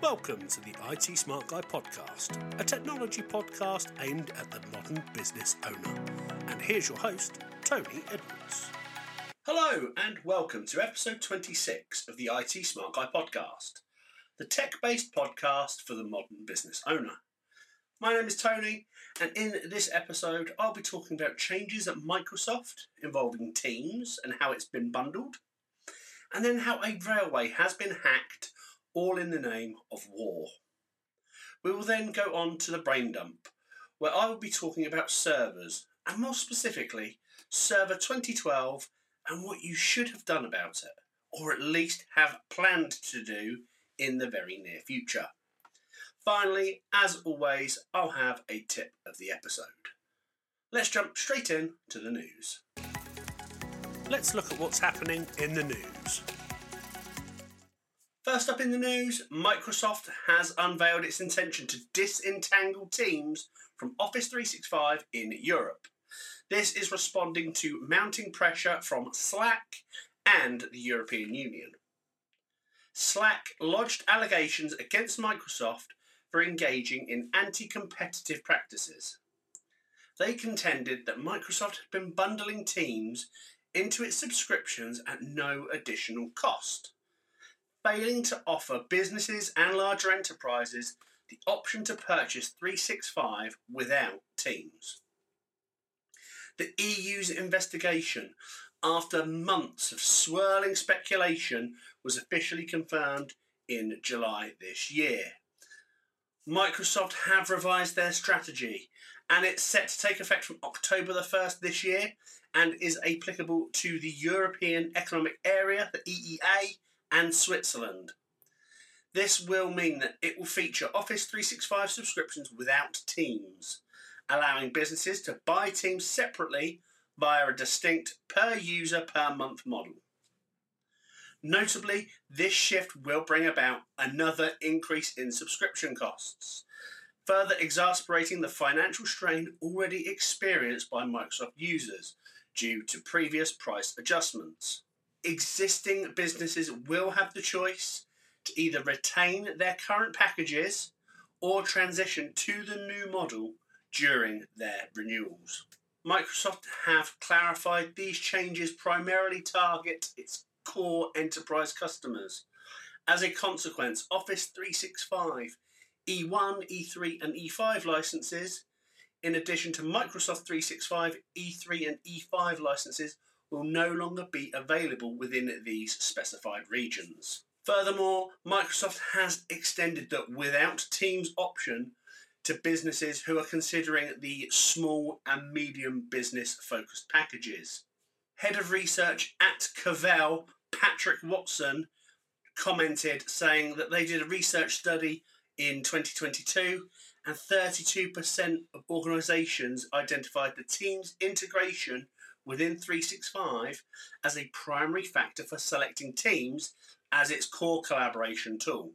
Welcome to the IT Smart Guy podcast, a technology podcast aimed at the modern business owner. And here's your host, Tony Edwards. Hello, and welcome to episode 26 of the IT Smart Guy podcast, the tech based podcast for the modern business owner. My name is Tony, and in this episode, I'll be talking about changes at Microsoft involving Teams and how it's been bundled, and then how a railway has been hacked all in the name of war. We will then go on to the brain dump, where I will be talking about servers, and more specifically, Server 2012 and what you should have done about it, or at least have planned to do in the very near future. Finally, as always, I'll have a tip of the episode. Let's jump straight in to the news. Let's look at what's happening in the news. First up in the news, Microsoft has unveiled its intention to disentangle Teams from Office 365 in Europe. This is responding to mounting pressure from Slack and the European Union. Slack lodged allegations against Microsoft for engaging in anti competitive practices. They contended that Microsoft had been bundling Teams into its subscriptions at no additional cost failing to offer businesses and larger enterprises the option to purchase 365 without Teams. The EU's investigation, after months of swirling speculation, was officially confirmed in July this year. Microsoft have revised their strategy and it's set to take effect from October the 1st this year and is applicable to the European Economic Area, the EEA, and Switzerland. This will mean that it will feature Office 365 subscriptions without Teams, allowing businesses to buy Teams separately via a distinct per user per month model. Notably, this shift will bring about another increase in subscription costs, further exacerbating the financial strain already experienced by Microsoft users due to previous price adjustments existing businesses will have the choice to either retain their current packages or transition to the new model during their renewals. Microsoft have clarified these changes primarily target its core enterprise customers. As a consequence, Office 365 E1, E3, and E5 licenses, in addition to Microsoft 365 E3 and E5 licenses, will no longer be available within these specified regions. Furthermore, Microsoft has extended the without Teams option to businesses who are considering the small and medium business focused packages. Head of research at Cavell, Patrick Watson, commented saying that they did a research study in 2022 and 32% of organisations identified the Teams integration within 365 as a primary factor for selecting Teams as its core collaboration tool.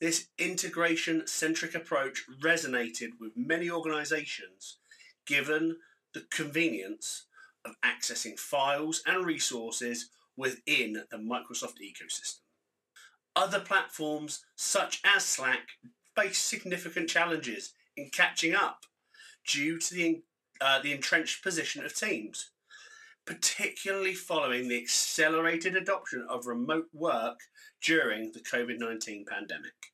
This integration centric approach resonated with many organizations given the convenience of accessing files and resources within the Microsoft ecosystem. Other platforms, such as Slack, face significant challenges in catching up due to the, uh, the entrenched position of Teams particularly following the accelerated adoption of remote work during the COVID 19 pandemic.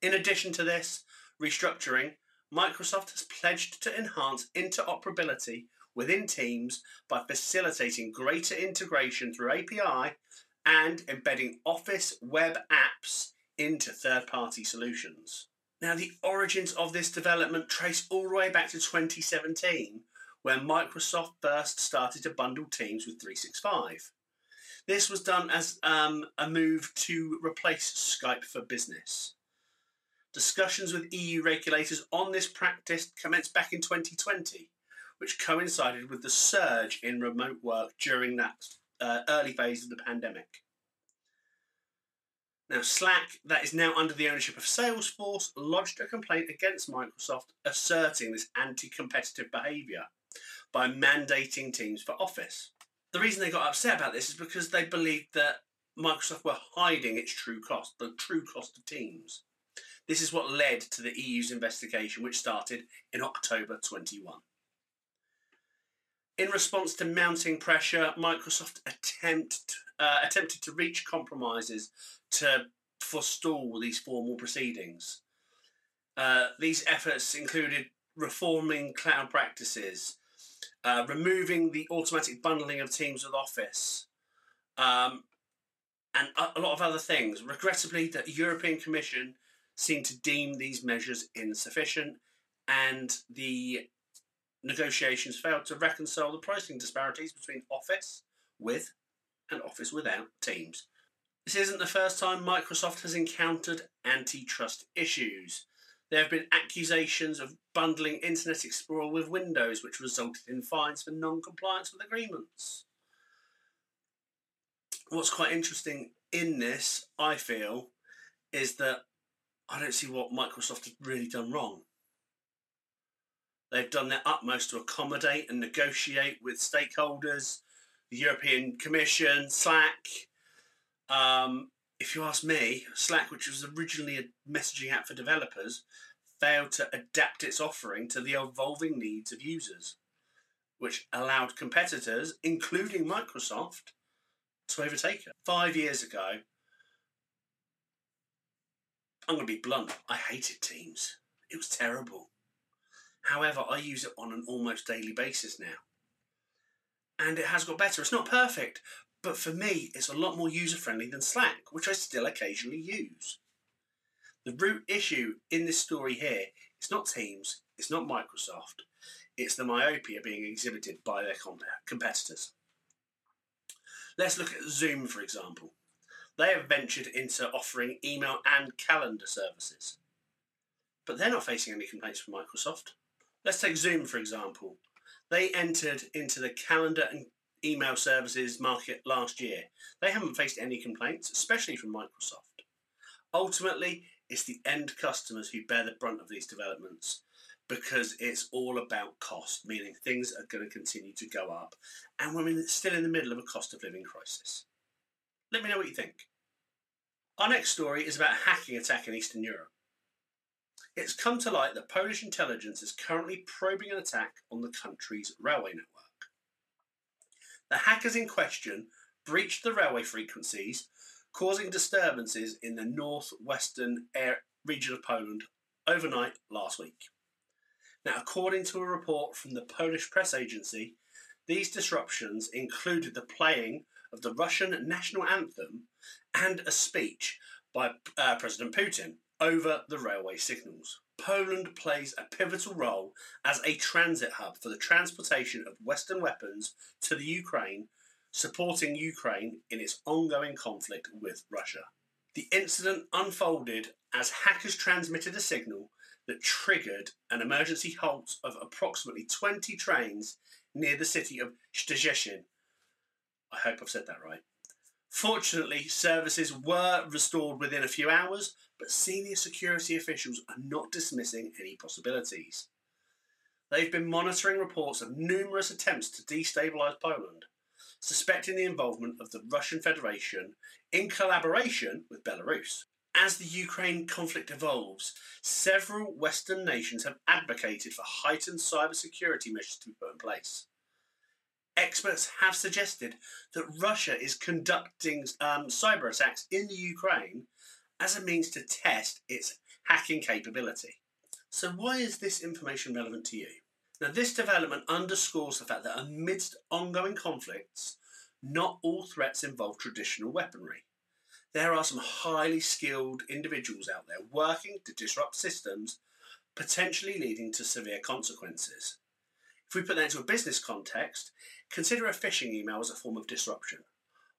In addition to this restructuring, Microsoft has pledged to enhance interoperability within Teams by facilitating greater integration through API and embedding Office web apps into third party solutions. Now, the origins of this development trace all the way back to 2017 when Microsoft first started to bundle Teams with 365. This was done as um, a move to replace Skype for Business. Discussions with EU regulators on this practice commenced back in 2020, which coincided with the surge in remote work during that uh, early phase of the pandemic. Now, Slack, that is now under the ownership of Salesforce, lodged a complaint against Microsoft asserting this anti competitive behaviour by mandating Teams for Office. The reason they got upset about this is because they believed that Microsoft were hiding its true cost, the true cost of Teams. This is what led to the EU's investigation, which started in October 21. In response to mounting pressure, Microsoft attempt, uh, attempted to reach compromises to forestall these formal proceedings. Uh, these efforts included reforming cloud practices, uh, removing the automatic bundling of Teams with Office, um, and a, a lot of other things. Regrettably, the European Commission seemed to deem these measures insufficient, and the negotiations failed to reconcile the pricing disparities between Office with and Office without Teams. This isn't the first time Microsoft has encountered antitrust issues. There have been accusations of bundling Internet Explorer with Windows, which resulted in fines for non compliance with agreements. What's quite interesting in this, I feel, is that I don't see what Microsoft has really done wrong. They've done their utmost to accommodate and negotiate with stakeholders, the European Commission, Slack. Um, if you ask me, Slack, which was originally a messaging app for developers, failed to adapt its offering to the evolving needs of users, which allowed competitors, including Microsoft, to overtake it. Five years ago, I'm going to be blunt, I hated Teams. It was terrible. However, I use it on an almost daily basis now. And it has got better. It's not perfect, but for me, it's a lot more user friendly than Slack, which I still occasionally use. The root issue in this story here is not Teams, it's not Microsoft, it's the myopia being exhibited by their competitors. Let's look at Zoom, for example. They have ventured into offering email and calendar services, but they're not facing any complaints from Microsoft. Let's take Zoom, for example. They entered into the calendar and email services market last year. They haven't faced any complaints, especially from Microsoft. Ultimately, it's the end customers who bear the brunt of these developments because it's all about cost, meaning things are going to continue to go up, and we're still in the middle of a cost of living crisis. Let me know what you think. Our next story is about a hacking attack in Eastern Europe. It's come to light that Polish intelligence is currently probing an attack on the country's railway network. The hackers in question breached the railway frequencies causing disturbances in the northwestern region of Poland overnight last week. Now, according to a report from the Polish press agency, these disruptions included the playing of the Russian national anthem and a speech by uh, President Putin over the railway signals. Poland plays a pivotal role as a transit hub for the transportation of Western weapons to the Ukraine supporting Ukraine in its ongoing conflict with Russia. The incident unfolded as hackers transmitted a signal that triggered an emergency halt of approximately 20 trains near the city of Szczecin. I hope I've said that right. Fortunately, services were restored within a few hours, but senior security officials are not dismissing any possibilities. They've been monitoring reports of numerous attempts to destabilise Poland, suspecting the involvement of the Russian Federation in collaboration with Belarus. As the Ukraine conflict evolves, several Western nations have advocated for heightened cybersecurity measures to be put in place. Experts have suggested that Russia is conducting um, cyber attacks in the Ukraine as a means to test its hacking capability. So, why is this information relevant to you? Now, this development underscores the fact that amidst ongoing conflicts, not all threats involve traditional weaponry. There are some highly skilled individuals out there working to disrupt systems, potentially leading to severe consequences. If we put that into a business context, consider a phishing email as a form of disruption.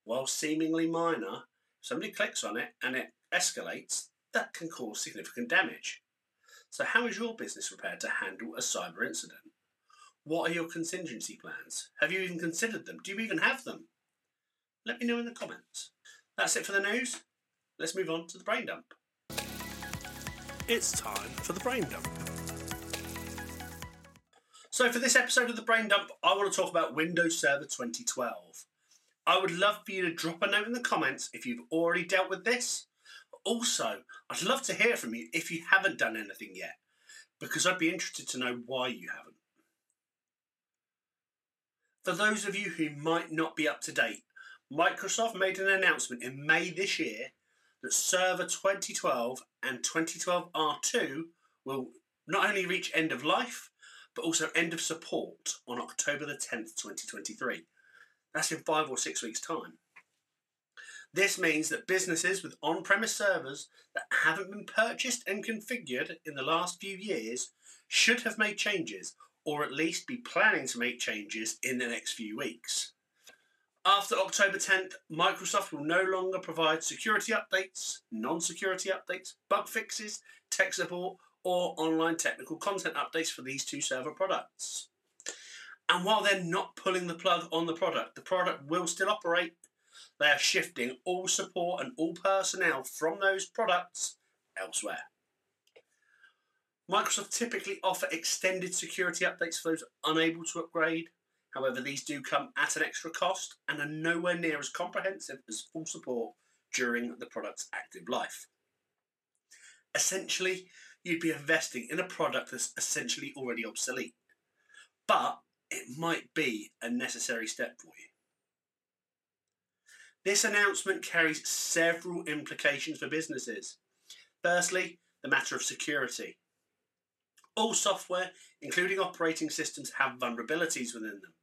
While seemingly minor, somebody clicks on it and it escalates, that can cause significant damage. So, how is your business prepared to handle a cyber incident? What are your contingency plans? Have you even considered them? Do you even have them? Let me know in the comments. That's it for the news. Let's move on to the brain dump. It's time for the brain dump. So, for this episode of the brain dump, I want to talk about Windows Server 2012. I would love for you to drop a note in the comments if you've already dealt with this. Also, I'd love to hear from you if you haven't done anything yet, because I'd be interested to know why you haven't. For those of you who might not be up to date, Microsoft made an announcement in May this year that Server 2012 and 2012 R2 will not only reach end of life, but also end of support on October the 10th, 2023. That's in five or six weeks' time. This means that businesses with on premise servers that haven't been purchased and configured in the last few years should have made changes, or at least be planning to make changes in the next few weeks. After October 10th, Microsoft will no longer provide security updates, non security updates, bug fixes, tech support, or online technical content updates for these two server products. And while they're not pulling the plug on the product, the product will still operate. They are shifting all support and all personnel from those products elsewhere. Microsoft typically offer extended security updates for those unable to upgrade. However, these do come at an extra cost and are nowhere near as comprehensive as full support during the product's active life. Essentially, you'd be investing in a product that's essentially already obsolete. But it might be a necessary step for you. This announcement carries several implications for businesses. Firstly, the matter of security. All software, including operating systems, have vulnerabilities within them.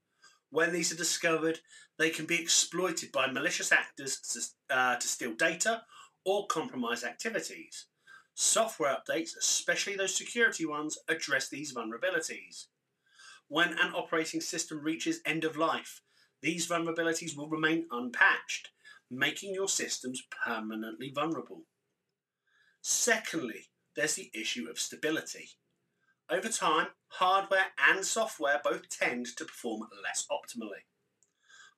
When these are discovered, they can be exploited by malicious actors to, uh, to steal data or compromise activities. Software updates, especially those security ones, address these vulnerabilities. When an operating system reaches end of life, these vulnerabilities will remain unpatched, making your systems permanently vulnerable. Secondly, there's the issue of stability. Over time, hardware and software both tend to perform less optimally.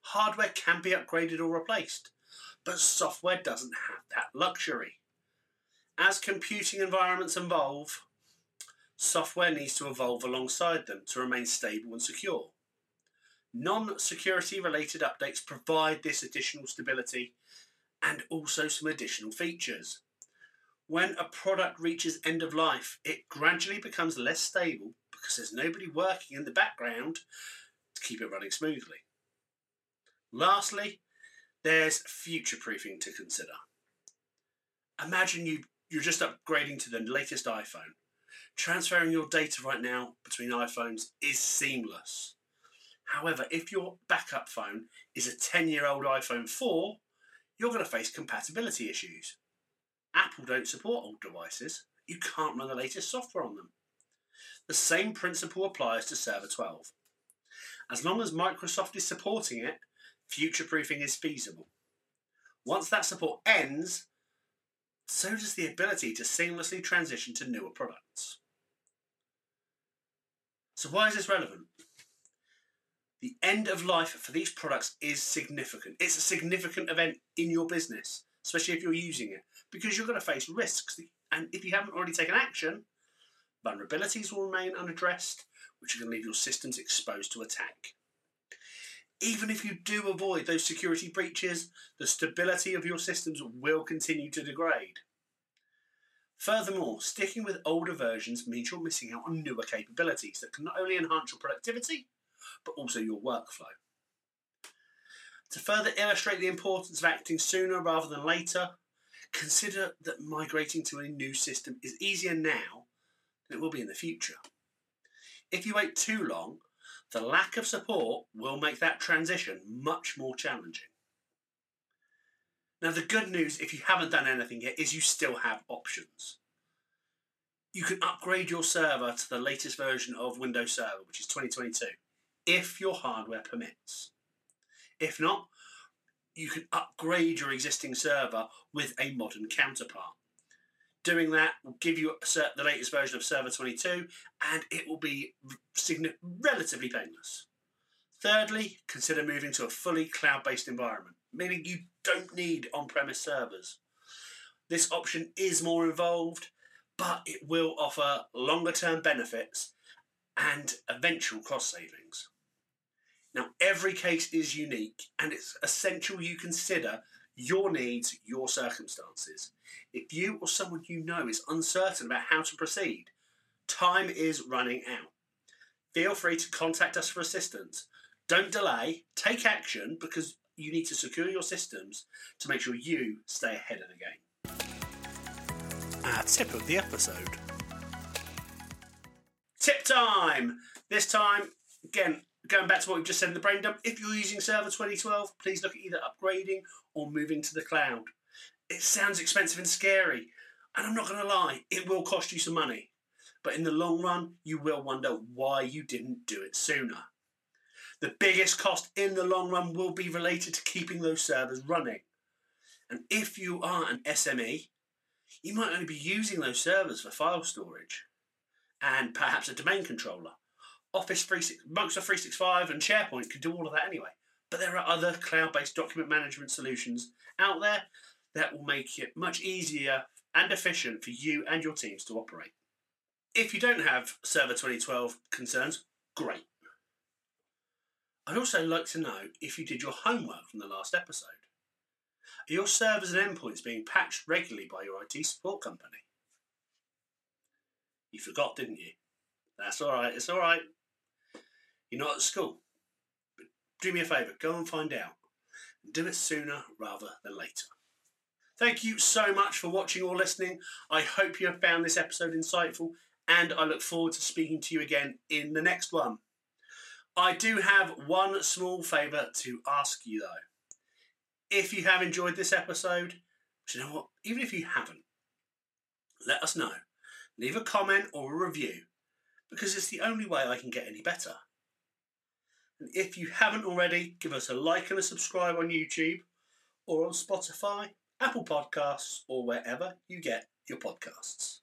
Hardware can be upgraded or replaced, but software doesn't have that luxury. As computing environments evolve, software needs to evolve alongside them to remain stable and secure. Non security related updates provide this additional stability and also some additional features. When a product reaches end of life, it gradually becomes less stable because there's nobody working in the background to keep it running smoothly. Lastly, there's future proofing to consider. Imagine you, you're just upgrading to the latest iPhone transferring your data right now between iPhones is seamless. However, if your backup phone is a 10 year old iPhone 4, you're going to face compatibility issues. Apple don't support old devices, you can't run the latest software on them. The same principle applies to Server 12. As long as Microsoft is supporting it, future proofing is feasible. Once that support ends, so does the ability to seamlessly transition to newer products. So, why is this relevant? The end of life for these products is significant. It's a significant event in your business, especially if you're using it, because you're going to face risks. And if you haven't already taken action, vulnerabilities will remain unaddressed, which are going to leave your systems exposed to attack. Even if you do avoid those security breaches, the stability of your systems will continue to degrade. Furthermore, sticking with older versions means you're missing out on newer capabilities that can not only enhance your productivity, but also your workflow. To further illustrate the importance of acting sooner rather than later, consider that migrating to a new system is easier now than it will be in the future. If you wait too long, the lack of support will make that transition much more challenging. Now, the good news, if you haven't done anything yet, is you still have options. You can upgrade your server to the latest version of Windows Server, which is 2022, if your hardware permits. If not, you can upgrade your existing server with a modern counterpart. Doing that will give you the latest version of Server 22 and it will be relatively painless. Thirdly, consider moving to a fully cloud based environment, meaning you don't need on premise servers. This option is more involved, but it will offer longer term benefits and eventual cost savings. Now, every case is unique and it's essential you consider your needs, your circumstances. If you or someone you know is uncertain about how to proceed, time is running out. Feel free to contact us for assistance. Don't delay, take action because you need to secure your systems to make sure you stay ahead of the game. Our tip of the episode. Tip time! This time, again, going back to what we've just said in the brain dump, if you're using Server 2012, please look at either upgrading or moving to the cloud. It sounds expensive and scary, and I'm not going to lie, it will cost you some money. But in the long run, you will wonder why you didn't do it sooner. The biggest cost in the long run will be related to keeping those servers running. And if you are an SME, you might only be using those servers for file storage and perhaps a domain controller. Office 365, Microsoft 365 and SharePoint can do all of that anyway. But there are other cloud based document management solutions out there that will make it much easier and efficient for you and your teams to operate. If you don't have Server 2012 concerns, great. I'd also like to know if you did your homework from the last episode. Are your servers and endpoints being patched regularly by your IT support company? You forgot, didn't you? That's all right, it's all right. You're not at school. But do me a favour, go and find out. And do it sooner rather than later. Thank you so much for watching or listening. I hope you have found this episode insightful, and I look forward to speaking to you again in the next one. I do have one small favour to ask you though. If you have enjoyed this episode, do you know what? Even if you haven't, let us know. Leave a comment or a review because it's the only way I can get any better. And if you haven't already, give us a like and a subscribe on YouTube or on Spotify, Apple Podcasts, or wherever you get your podcasts.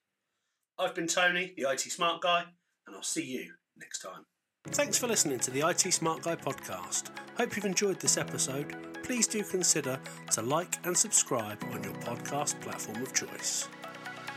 I've been Tony, the IT Smart Guy, and I'll see you next time. Thanks for listening to the IT Smart Guy podcast. Hope you've enjoyed this episode. Please do consider to like and subscribe on your podcast platform of choice.